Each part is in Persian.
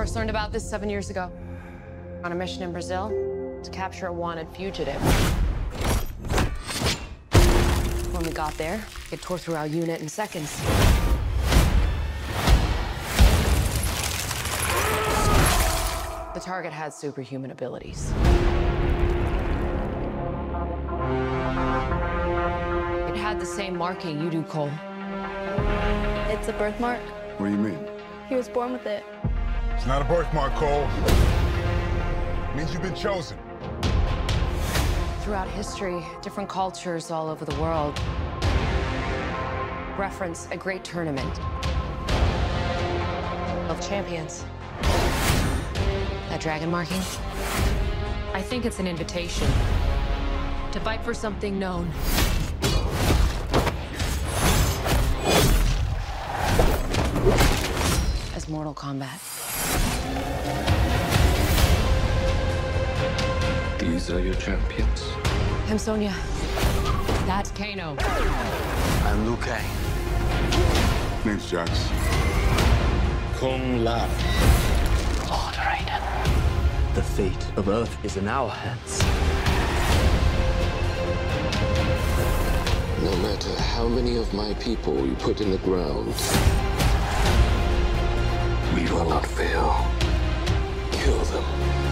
First learned about this seven years ago. On a mission in Brazil to capture a wanted fugitive. When we got there, it tore through our unit in seconds. The target had superhuman abilities. It had the same marking you do, Cole. It's a birthmark. What do you mean? He was born with it. It's not a birthmark, Cole. It means you've been chosen. Throughout history, different cultures all over the world reference a great tournament of champions. That dragon marking? I think it's an invitation to fight for something known. As Mortal Kombat. These are your champions. I'm Sonya. That's Kano. I'm Liu Kang. Name's Jax. Kung Lao. Lord Raiden. The fate of Earth is in our hands. No matter how many of my people you put in the ground, we will not fail. Kill them.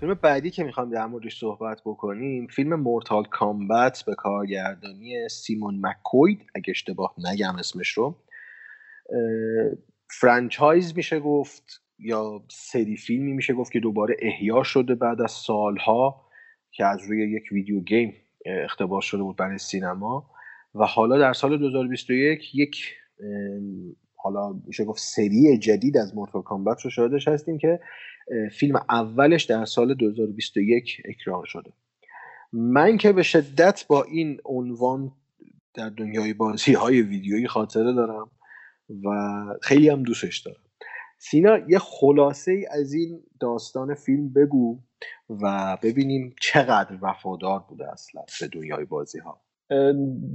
فیلم بعدی که می‌خوام در موردش صحبت بکنیم فیلم Mortal Kombat به کارگردانی سیمون مکوید اگه اشتباه نگم اسمش رو. franchise میشه گفت یا سری فیلمی میشه گفت که دوباره احیا شده بعد از سالها که از روی یک video game اه، اقتباس شده بود برای سینما. و حالا در سال 2021 یک حالا میشه گفت سری جدید از Mortal Kombat رو شاهدش هستیم که فیلم اولش در سال 2021 اکران شده. من که به شدت با این عنوان در دنیای بازی های ویدیویی خاطره دارم و خیلی هم دوستش دارم. سینا یه خلاصه ای از این داستان فیلم بگو و ببینیم چقدر وفادار بوده اصلا به دنیای بازی ها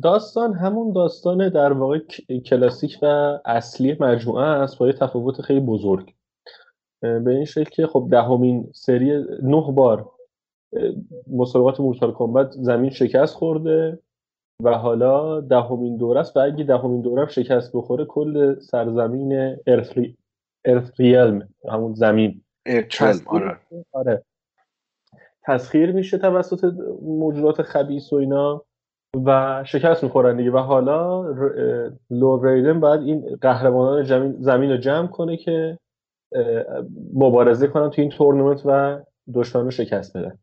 داستان همون داستان در واقع کلاسیک و اصلی مجموعه است با یه تفاوت خیلی بزرگ. به این شکل که خب دهمین سری نه بار مسابقات مورتال کامبت زمین شکست خورده و حالا دهمین دوره است و اگه دهمین دوره هم شکست بخوره کل سرزمین ارث ارث ریلم همون زمین. تسخیر آره. آره. تسخیر میشه توسط موجودات خبیث و اینا و شکست می‌خورن دیگه. و حالا ر- اه، لورد ریدن باید این قهرمانان زمین, رو جمع کنه که مبارزه کنن تو این تورنمنت و دشمن رو شکست بدن.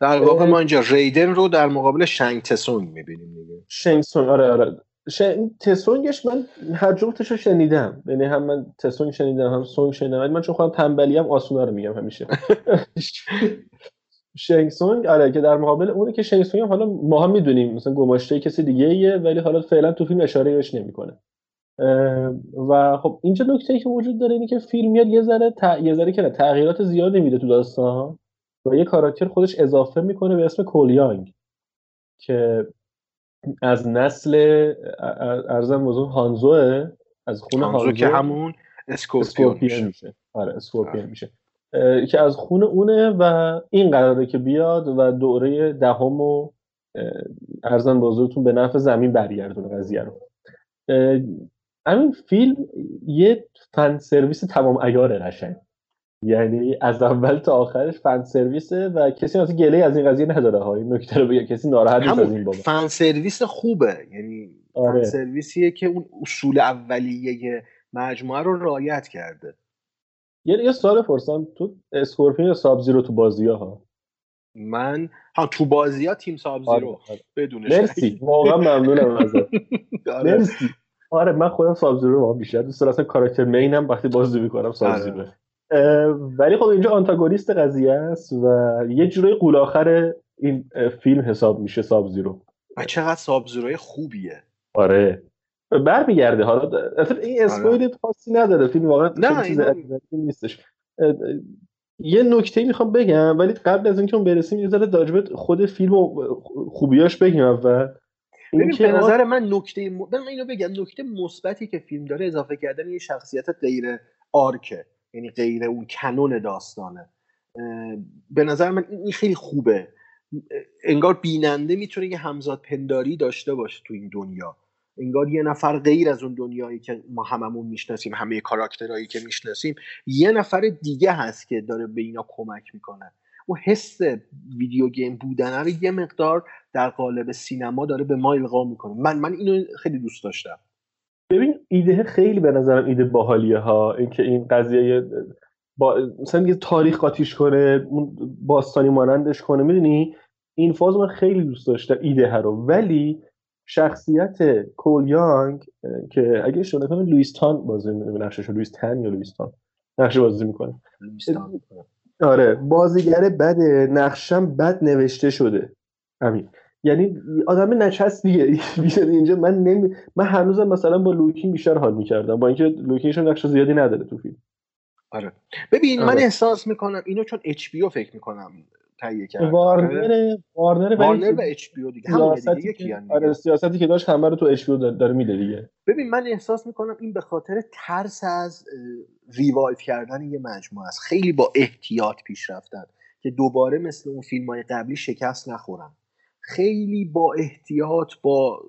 در واقع ما اینجا ریدن رو در مقابل شنگ تسونگ می‌بینیم دیگه. شنگسونگ آره آره. ش... تسونگش من هر جفتش رو شنیدم. یعنی هم من تسونگ شنیدم هم سونگ شنیدم. من چون خودم تنبلی هم آسونا رو میگم همیشه. شنگسونگ آره که در مقابل اونه که شنگسونگ هم حالا ماها می‌دونیم. مثلا گماشته کسی دیگه ایه ولی حالا فعلا تو فیلم اشاره بهش نمی‌کنه. و خب اینجا نکته ای که وجود داره اینه که فیلم میاد یه ذره ت... یه ذره که تغییرات زیادی میده تو داستان و یه کاراکتر خودش اضافه می‌کنه به اسم کول یانگ که از نسل ارزم بزرگ هانزوه از خون هانزو هانزو که همون اسکورپیون اسکورپیون میشه. آره اسکورپیون میشه. که از خون اونه و این قراره که بیاد و دوره دهم و ارزم بزرگتون به نفع زمین برگردونه قضیه رو. همین فیلم یه فن سرویس تمام عیاره قشنگ. یعنی از اول تا آخرش فن سرویسه و کسی مثلا گله از این قضیه نداره ها. این نکته رو بگم کسی ناراحت نیست از این بابا. فن سرویس خوبه. یعنی فن آره. سرویسیه که اون اصول اولیه مجموعه رو رایت کرده. یه یه سوال پرسم. تو اسکورپیون یا سابزیرو تو بازی ها؟ من ها تو بازی ها تیم ساب آره، زیرو آره. بدون مرسی. واقعا ممنونم ازت. آره. مرسی. آره من خودم سابزیرو رو بیشتر دوست دارم. اصلا کاراکتر مینم وقتی بازی می‌کنم سابزیرو آره. ولی خب اینجا آنتاگونیست قضیه است و یه جورای قول آخر این فیلم حساب میشه سابزیرو و چقدر ساب زیروی خوبیه. آره. برمیگرده. حالا اصلا این اسپویل خاصی نداره. فیلم واقعا آره. نه، چیز عجیبی نیستش. یه نکته می‌خوام بگم ولی قبل از اینکه اون برسیم یه ذره راجع به خود فیلم و خوبیاش بگم اول. اینکه به نظر من نکته م... من اینو بگم نکته مثبتی که فیلم داره اضافه کردن یه شخصیت غیر آرکه یعنی غیر اون کنون داستانه. به نظر من این این خیلی خوبه. انگار بیننده می‌تونه یه همزاد پنداری داشته باشه تو این دنیا. انگار یه نفر غیر از اون دنیایی که ما هممون می‌شناسیم همه کاراکترهایی که می‌شناسیم یه نفر دیگه هست که داره به اینا کمک می‌کنه. اون حس ویدیو گیم بودن رو یه مقدار در قالب سینما داره به ما القا می‌کنه. من من اینو خیلی دوست داشتم. ببین ایده خیلی به نظرم ایده باحالیه ها اینکه این قضیه با مثلا یه تاریخ قاطیش کنه باستانی مانندش کنه می‌دونی؟ این فاز من خیلی دوست داشتم ایده ها رو. ولی شخصیت کول یانگ که اگه اشتباه نکنم لوئیس تان بازی می‌کنه نقشش لوئیس تن یا لوئیس تان؟ نقش بازی می‌کنه. آره. بازیگر بده نقشم بد نوشته شده. همین یعنی آدم نچسبیه اینجا من نمی... من هنوزم مثلا با لیو کنگ بیشتر حال می‌کردم. با اینکه لیو کنگش هم نقش زیادی نداره تو فیلم. آره. ببین من آره. احساس می‌کنم اینو چون اچ فکر می‌کنم تهیه کرده آره. وارنر وارنر وارنر و اچ بی دیگه. همون سیاستی دیگه که- هم آره. سیاستی که داشت همه رو تو اچ داره میده دیگه. ببین من احساس می‌کنم این به خاطر ترس از ریوایو کردن یه مجموعه است. خیلی با احتیاط پیش رفتن که دوباره مثل اون فیلم های قبلی شکست نخورن. خیلی با احتیاط با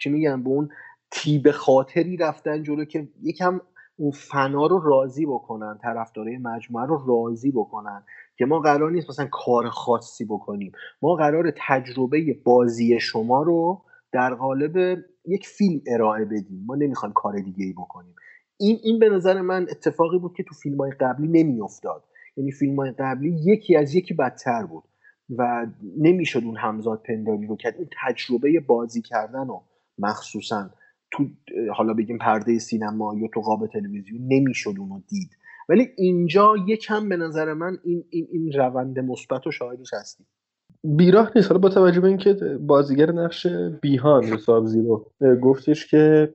چی میگن به اون تیب خاطری رفتن جلو که یکم اون فنا رو راضی بکنن طرفدارای مجموعه رو راضی بکنن. که ما قرار نیست مثلا کار خاصی بکنیم. ما قرار تجربه بازی شما رو در قالب یک فیلم ارائه بدیم. ما نمی‌خوایم کار دیگه ای بکنیم. این این به نظر من اتفاقی بود که تو فیلم های قبلی نمیافتاد. یعنی فیلم های قبلی یکی از یکی بدتر بود و نمی‌شد اون همزاد پنداری رو کرد. اون تجربه بازی کردن رو مخصوصا تو حالا بگیم پرده سینما یا تو قاب تلویزیون نمی‌شد اونو دید. ولی اینجا یکم به نظر من این این این روند مثبت و شاهدش هستیم بیراه نیست. حالا با توجه به اینکه بازیگر نقش بیهان یا سابزیرو اه، گفتش که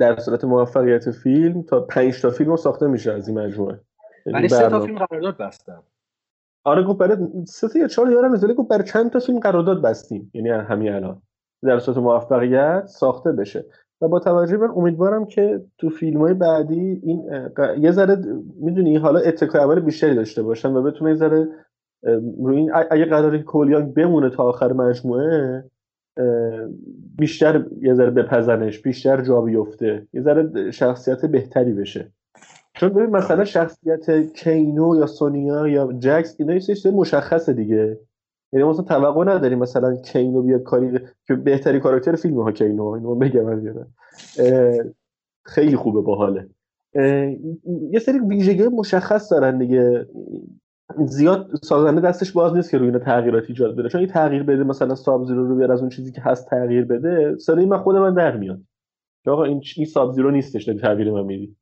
در صورت موفقیت فیلم تا پنج تا فیلم ساخته میشه از این مجموعه. یعنی برای سه تا فیلم قرارداد بستم آره گفت برای سه تا یا چهار نیست ولی گفت برای چند تا فیلم قرارداد بستیم. یعنی همین الان. در صورت موفقیت ساخته بشه. و با توجه به من امیدوارم که تو فیلم های بعدی این یه ذره می‌دونی حالا اتکای عمل بیشتری داشته باشن و بتونه یه ذره روی این اگه قراره که کولیانگ بمونه تا آخر مجموعه بیشتر یه ذره بپزنش بیشتر جا بیفته یه ذره شخصیت بهتری بشه. چون ببین مثلا شخصیت کینو یا سونیا یا جکس اینا یه مشخصه دیگه. یعنی مثلا توقع نداریم مثلا کینو بیاد کاری که بهتری کاراکتر فیلم ها کینو اینو بگم از خیلی خوبه باحاله. یه سری ویژگی مشخص دارن دیگه. زیاد سازنده دستش باز نیست که روی اینا تغییرات ایجاد بده. چون این تغییر بده مثلا ساب زیرو رو بیار از اون چیزی که هست تغییر بده صدای من خود من در میاد. آقا این این ساب زیرو نیستش تغییر من میدی.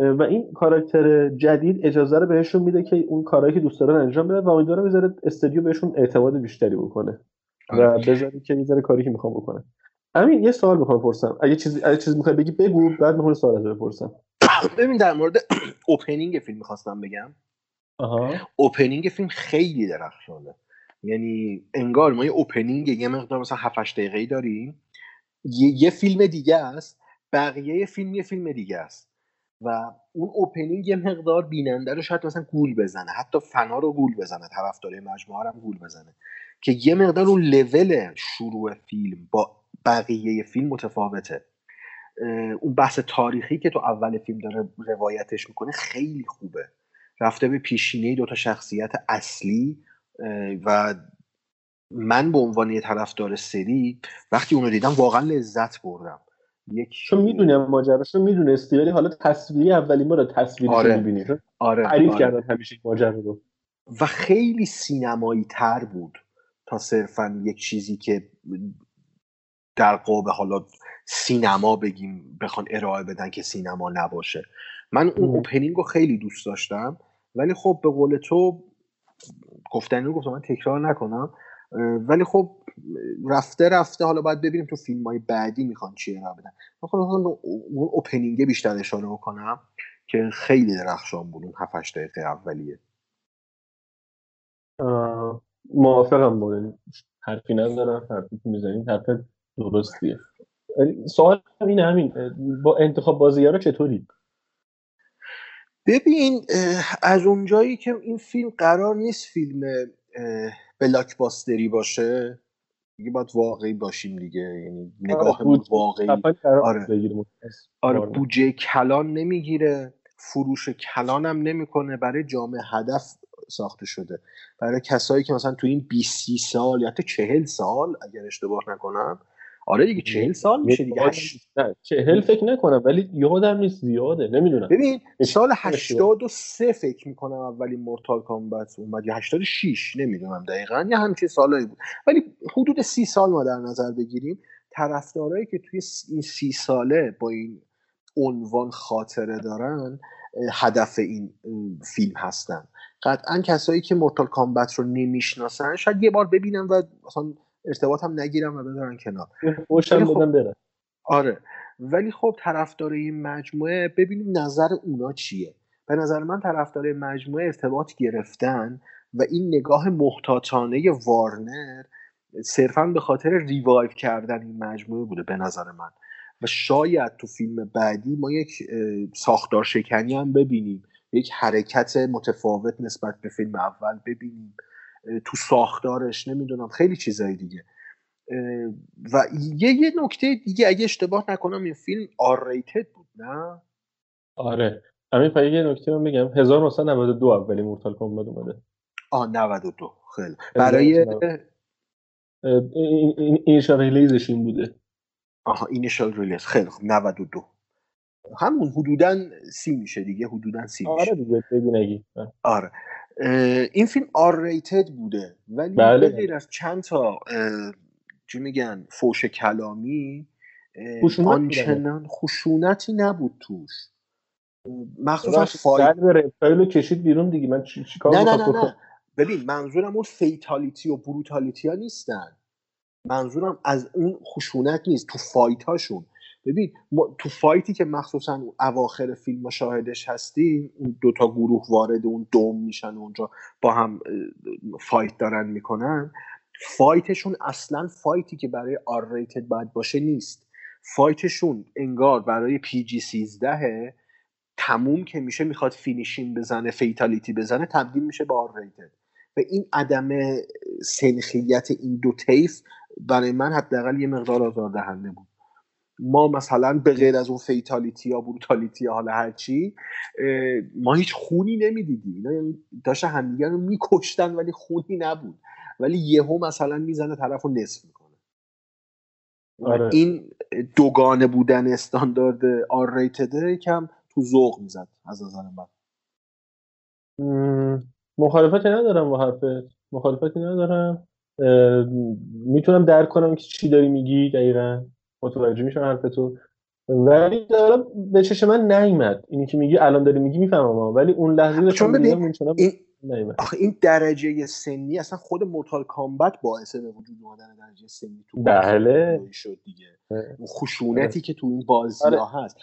و این کاراکتر جدید اجازه رو بهشون میده که اون کارهایی که دوست دارن انجام بدن و امیدوارم بذاره استودیو بهشون اعتماد بیشتری بکنه و بذاره که بذاره کاری که می‌خوام بکنه همین یه سوال می‌خوام بپرسم. اگه چیزی اگه چیزی می‌خوای بگی بگو بعد می‌خوام سوال ازت بپرسم. ببین در مورد opening فیلم می‌خواستم بگم. آها. opening فیلم خیلی درخشانه. یعنی انگار ما یه opening یه مقدار مثلا 7 8 دقیقه‌ای داریم. یه, یه فیلم دیگه است. بقیه فیلم یه فیلم دیگه است. و اون opening یه مقدار بیننده رو شاید مثلا گول بزنه. حتی فنا رو گول بزنه. طرفدار مجموعه هم گول بزنه. که یه مقدار اون لول شروع فیلم با بقیه فیلم متفاوته. اون بحث تاریخی که تو اول فیلم داره روایتش می‌کنه خیلی خوبه. رفته به پیشینه دو تا شخصیت اصلی و من به عنوان یه طرفدار سری وقتی اونو دیدم واقعا لذت بردم. یک چون می‌دونم ماجراش رو می‌دونستی ولی حالا تصویری اولین بار تصویری آره. می‌بینی آره تعریف آره. کردن همیشه ماجرا رو و خیلی سینمایی تر بود تا صرفا یک چیزی که در قاب حالا سینما بگیم بخوان ارائه بدن که سینما نباشه من اون ام. اوپنینگ رو خیلی دوست داشتم ولی خب به قول تو گفتنی رو گفتم من تکرار نکنم ولی خب رفته رفته حالا باید ببینیم تو فیلم های بعدی می‌خوان چی ارائه بدن. من خب می‌خوام اون اوپنینگه بیشتر اشاره بکنم که خیلی درخشان بود اون 7 دقیقه اولیه. موافقم این. حرفی ندارم حرفی که می‌زنید حرف درستیه. سوال اینه همین با انتخاب بازیگرا چطوری؟ ببین از اونجایی که این فیلم قرار نیست فیلم اه، بلاکباستری باشه دیگه باید واقعی باشیم دیگه یعنی نگاهمون بود. واقعی آره. آره وارنر. بودجه کلان نمی‌گیره فروش کلان هم نمی‌کنه برای جامعه هدف ساخته شده برای کسایی که مثلا تو این 20 30 سال یا حتی 40 سال اگر اشتباه نکنم آره دیگه 40 سال میشه دیگه هشت-. نه چهل فکر نکنم ولی یادم نیست زیاده نمی‌دونم ببین سال اشتباه. 83 فکر می‌کنم اولین مورتال کامبت اومد یا 86 نمی‌دونم دقیقا یا همچین سالایی بود ولی حدود سی سال ما در نظر بگیریم طرفدارایی که توی این سی ساله با این عنوان خاطره دارن هدف این فیلم هستن قطعا کسایی که مورتال کامبت رو نمی‌شناسن شاید یه بار ببینن و مثلا ارتباط هم نگیرن و بذارن کنار. خوشم خب- بدم بره. آره. ولی خب طرفدار این مجموعه ببینیم نظر اونا چیه. به نظر من طرفدار مجموعه ارتباط گرفتن و این نگاه محتاطانه وارنر صرفا به خاطر ریوایو کردن این مجموعه بوده به نظر من. و شاید تو فیلم بعدی ما یک ساختار شکنی هم ببینیم. یک حرکت متفاوت نسبت به فیلم اول ببینیم. تو ساختارش نمی‌دونم خیلی چیزایی دیگه. و یه یه نکته دیگه اگه اشتباه نکنم این فیلم آر ریتد بود نه؟ آره. همین پای یه نکته من بگم 1992 اولین Mortal Kombat اومده. آ 92 خیلی. برای 1992. اه، این این initial release ش این بوده. آها initial release خیلی خوب. 92 همون حدودا سی میشه دیگه. حدودا سی میشه. آره دیگه بگی نگی. آره. این فیلم R rated بوده ولی بله. غیر از چند تا چی میگن فوش کلامی خشونت آنچنان خشونتی نبود توش. مخصوصا fight رپتایل کشید بیرون دیگه. من چی چیکار نه نه نه بکنم؟ نه ببین منظورم اون fatality و brutality ها نیستن. منظورم از اون خشونت نیست. تو fight هاشون ببین ما تو fight ی که مخصوصا اواخر فیلم ما شاهدش هستیم اون دوتا گروه وارد اون دوم میشن و اونجا با هم fight دارن می‌کنن. fight شون اصلا fight ی که برای R rated باید باشه نیست. fight شون انگار برای PG 13 تموم که میشه می‌خواد finishing بزنه fatality بزنه تبدیل میشه به R rated و این عدم سنخیت این دو طیف برای من حداقل یه مقدار آزاردهنده بود. ما مثلا به غیر از اون fatality یا brutality یا حالا هرچی ما هیچ خونی نمی‌دیدیم. اینا یعنی داشتن همدیگه رو میکشتن ولی خونی نبود. ولی یهو مثلا می‌زنه طرف رو نصف می‌کنه. آره. این دوگانه بودن استاندارد آر ریتده یکم تو ذوق می‌زد از نظر من. مخالفتی ندارم با حرفت. مخالفتی ندارم. اه، می‌تونم درک کنم که چی داری میگی دقیقا. متوجه میشم حرفتو. ولی دارم به چشم من نیومد. اینی که میگی الان داری میگی می‌فهمم ولی اون لحظه چون ببین، این آخه این درجه سنی اصلا خود مورتال کامبت باعث به وجود اومدن درجه سنی تو بله. شد دیگه. اون خشونتی که تو این بازی آره. ها هست.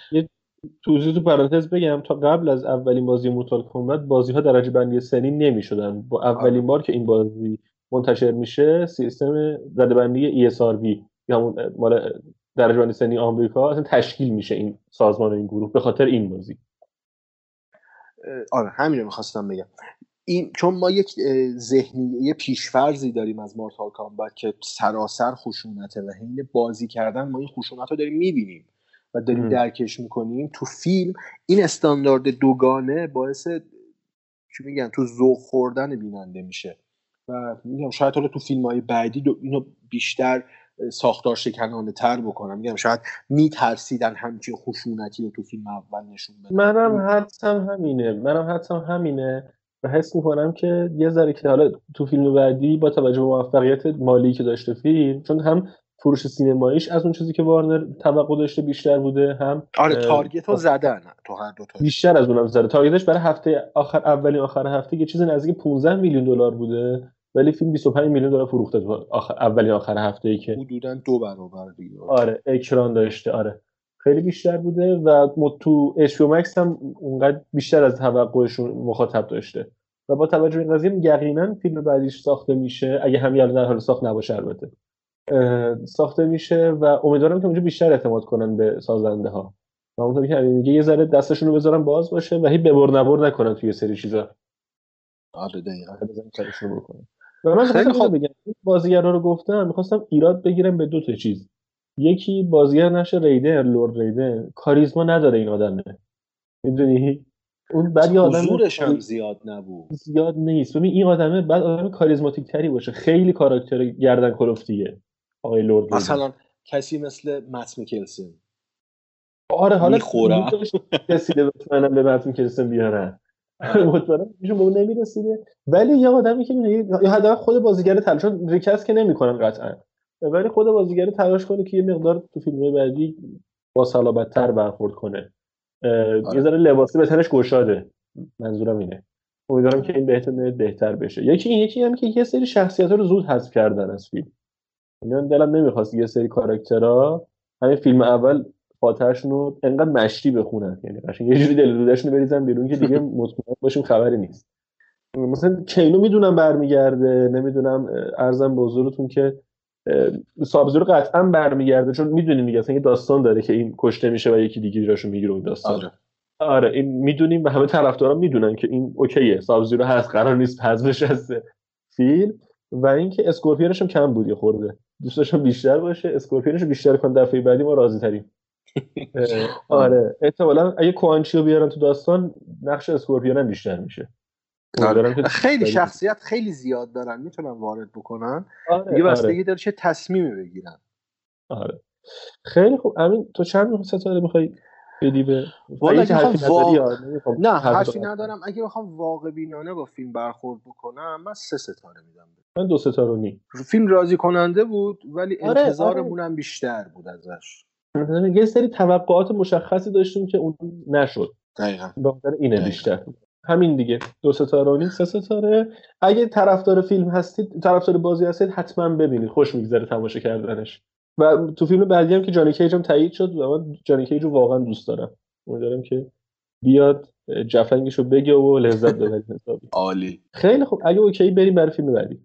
توضیح تو پرانتز بگم تا قبل از اولین بازی مورتال کامبت بازی ها درجه بندی سنی نمی‌شدن. با اولین آره. بار که این بازی منتشر میشه سیستم رده بندی ESRB یا همون مال درجه بندی سنی آمریکا اصلا تشکیل میشه این سازمان و این گروه به خاطر این بازی. آره همین رو می‌خواستم بگم. این چون ما یک ذهنی یه پیشفرزی داریم از مورتال کامبت که سراسر خشونته و حین بازی کردن ما این خشونت رو داریم می‌بینیم و داریم ام. درکش می‌کنیم. تو فیلم این استاندارد دوگانه باعث چی میگن تو ذوق خوردن بیننده میشه. و میگم شاید حالا تو فیلم های بعدی دو- اینو بیشتر ساختار شکنانه تر بکنم. میگم شاید میترسیدن همچین خشونتی رو تو فیلم اول نشون بدن. منم حدسم همینه. منم حدسم همینه. و حس می‌کنم که یه ذره که حالا تو فیلم بعدی با توجه به موفقیت مالی که داشته فیلم چون هم فروش سینماییش از اون چیزی که وارنر توقع داشته بیشتر بوده هم آره تارگت رو زدن تو هر دو تا. بیشتر از اونم زده. تارگتش برای هفته آخر اولین آخر هفته یه چیزی نزدیک 15 میلیون دلار بوده. ولی فیلم 25 میلیون دلار فروخته تو آخر اولین آخر هفته ای که حدودا دو برابر دیگه. آره اکران داشته آره. خیلی بیشتر بوده و تو اچ مکس هم اونقدر بیشتر از توقعشون مخاطب داشته. و با توجه به این قضیه یقینا فیلم بعدیش ساخته میشه اگه همین الان در حال ساخت نباشه البته. ساخته میشه و امیدوارم که اونجا بیشتر اعتماد کنن به سازنده ها و اونطور که میگه یه ذره دستشون رو بذارن باز باشه و هی ببر نبر نکنن توی سری چیزا. آره دقیقاً. بکنن. و من خیلی خوب بگم بازیگرا رو گفتم می‌خواستم ایراد بگیرم به دو تا چیز. یکی بازیگر نشه ریدر لورد ریدر. کاریزما نداره این آدمه. می‌دونی؟ اون بعد یه آدم هم زیاد نبود. زیاد نیست. ببین این آدمه بعد آدم کاریزماتیک تری باشه. خیلی کاراکتر گردن کلفتیه آقای لورد مثلا کسی مثل مت میکلسن. آره حالا رسیده منم به مت میکلسن بیارن. مطمئنم ایشون به اون نمی‌رسیده ولی یه آدمی که یا حداقل خود بازیگر تلاش ریکست که نمی‌کنن قطعا. ولی خود بازیگر تلاش کنه که یه مقدار تو فیلم بعدی با صلابتتر برخورد کنه. آره. یه ذره لباسی به تنش گشاده. منظورم اینه. امیدوارم که این بهتر بهتر بشه. یکی این یکی هم که یه سری شخصیت رو زود حذف کردن از فیلم. اینا دلم نمی‌خواست یه سری کاراکترها. همین فیلم اول فاتحشون رو انقدر مشتی بخونن. یعنی قشنگ یه جوری دل رودشون بریزن بیرون که دیگه مطمئن باشیم خبری نیست. مثلا کینو می‌دونم برمیگرده. نمی‌دونم ارزم به حضورتون که سابزورو قطعا برمیگرده. چون می‌دونیم دیگه اصلا یه داستان داره که این کشته میشه و یکی دیگه راشو می‌گیره اون داستان. آره. آره این می‌دونیم و همه طرفدارا می‌دونن که این اوکیه. سابزورو هست قرار نیست حذفش از فیلم و اینکه اسکورپیونش هم کم بود یه خورده. دوست بیشتر باشه. اسکورپیونش بیشتر کن دفعه بعدی ما راضی تریم. آره. احتمالا اگه Quan Chi و بیارن تو داستان نقش اسکورپیون هم بیشتر میشه. آره. خیلی شخصیت خیلی زیاد دارن می‌تونن وارد بکنن. آره. یه بستگی آره. داره چه تصمیمی بگیرن. آره. خیلی خوب. امین تو چند ستاره می‌خوای بدی به نه حرفی ندارم. اگه بخوام واقع بینانه با فیلم برخورد بکنم من سه ستاره میدم. من دو ستاره نیم. فیلم راضی کننده بود ولی آره، انتظارمون هم بیشتر بود ازش. یه سری توقعات مشخصی داشتیم که اون نشد. دقیقا. اینه بیشتر. همین دیگه. دو ستاره و سه ستاره اگه طرفدار فیلم هستید طرفدار بازی هستید حتما ببینید. خوش میگذره تماشا کردنش. و تو فیلم بعدی هم که جانی کیج هم تایید شد و من جانی کیج رو واقعا دوست دارم. امیدوارم که بیاد جفنگش رو بگه و لذت ببرید. عالی. خیلی خوب. اگه اوکی بریم برای فیلم بعدی.